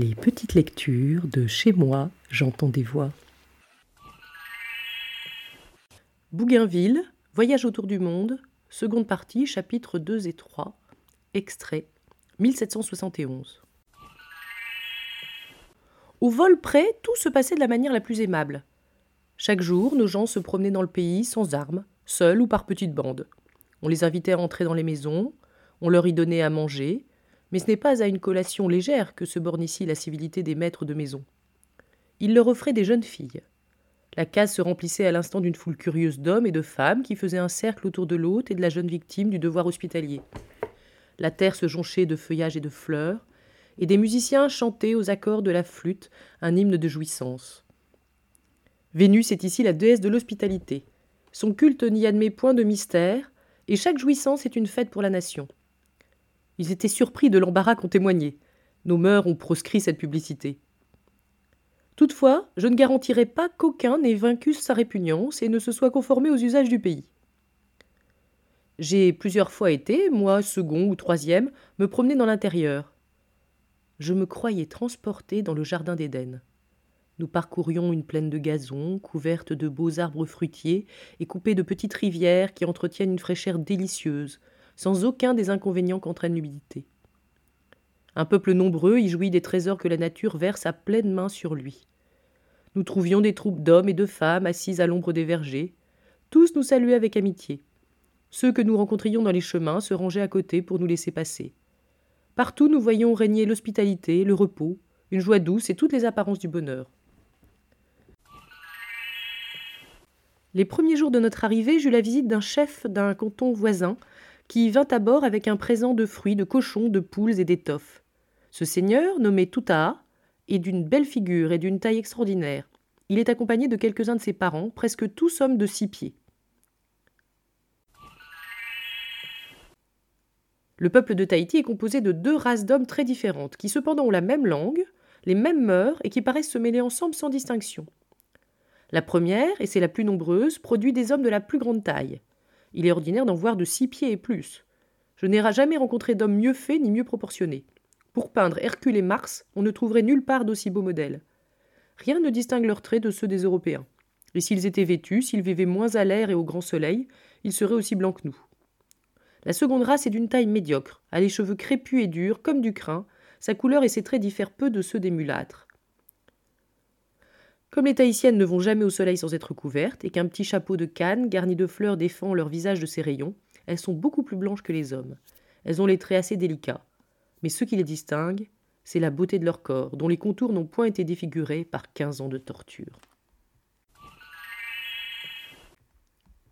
Les petites lectures de Chez moi, j'entends des voix. Bougainville, Voyage autour du monde, seconde partie, chapitres 2 et 3, extrait 1771. Au vol près, tout se passait de la manière la plus aimable. Chaque jour, nos gens se promenaient dans le pays sans armes, seuls ou par petites bandes. On les invitait à entrer dans les maisons, on leur y donnait à manger, mais ce n'est pas à une collation légère que se borne ici la civilité des maîtres de maison. Il leur offrait des jeunes filles. La case se remplissait à l'instant d'une foule curieuse d'hommes et de femmes qui faisaient un cercle autour de l'hôte et de la jeune victime du devoir hospitalier. La terre se jonchait de feuillages et de fleurs, et des musiciens chantaient aux accords de la flûte un hymne de jouissance. Vénus est ici la déesse de l'hospitalité. Son culte n'y admet point de mystère, et chaque jouissance est une fête pour la nation. Ils étaient surpris de l'embarras qu'on témoignait. Nos mœurs ont proscrit cette publicité. Toutefois, je ne garantirai pas qu'aucun n'ait vaincu sa répugnance et ne se soit conformé aux usages du pays. J'ai plusieurs fois été, moi second ou troisième, me promener dans l'intérieur. Je me croyais transporté dans le jardin d'Éden. Nous parcourions une plaine de gazon, couverte de beaux arbres fruitiers et coupée de petites rivières qui entretiennent une fraîcheur délicieuse, sans aucun des inconvénients qu'entraîne l'humidité. Un peuple nombreux y jouit des trésors que la nature verse à pleine main sur lui. Nous trouvions des troupes d'hommes et de femmes assis à l'ombre des vergers. Tous nous saluaient avec amitié. Ceux que nous rencontrions dans les chemins se rangeaient à côté pour nous laisser passer. Partout nous voyions régner l'hospitalité, le repos, une joie douce et toutes les apparences du bonheur. Les premiers jours de notre arrivée, j'eus la visite d'un chef d'un canton voisin qui vint à bord avec un présent de fruits, de cochons, de poules et d'étoffes. Ce seigneur, nommé Toutaa, est d'une belle figure et d'une taille extraordinaire. Il est accompagné de quelques-uns de ses parents, presque tous hommes de six pieds. Le peuple de Tahiti est composé de deux races d'hommes très différentes, qui cependant ont la même langue, les mêmes mœurs et qui paraissent se mêler ensemble sans distinction. La première, et c'est la plus nombreuse, produit des hommes de la plus grande taille. Il est ordinaire d'en voir de six pieds et plus. Je n'ai jamais rencontré d'homme mieux fait ni mieux proportionné. Pour peindre Hercule et Mars, on ne trouverait nulle part d'aussi beaux modèles. Rien ne distingue leurs traits de ceux des Européens. Et s'ils étaient vêtus, s'ils vivaient moins à l'air et au grand soleil, ils seraient aussi blancs que nous. La seconde race est d'une taille médiocre, a les cheveux crépus et durs, comme du crin, sa couleur et ses traits diffèrent peu de ceux des mulâtres. Comme les Tahitiennes ne vont jamais au soleil sans être couvertes, et qu'un petit chapeau de canne garni de fleurs défend leur visage de ses rayons, elles sont beaucoup plus blanches que les hommes. Elles ont les traits assez délicats. Mais ce qui les distingue, c'est la beauté de leur corps, dont les contours n'ont point été défigurés par quinze ans de torture.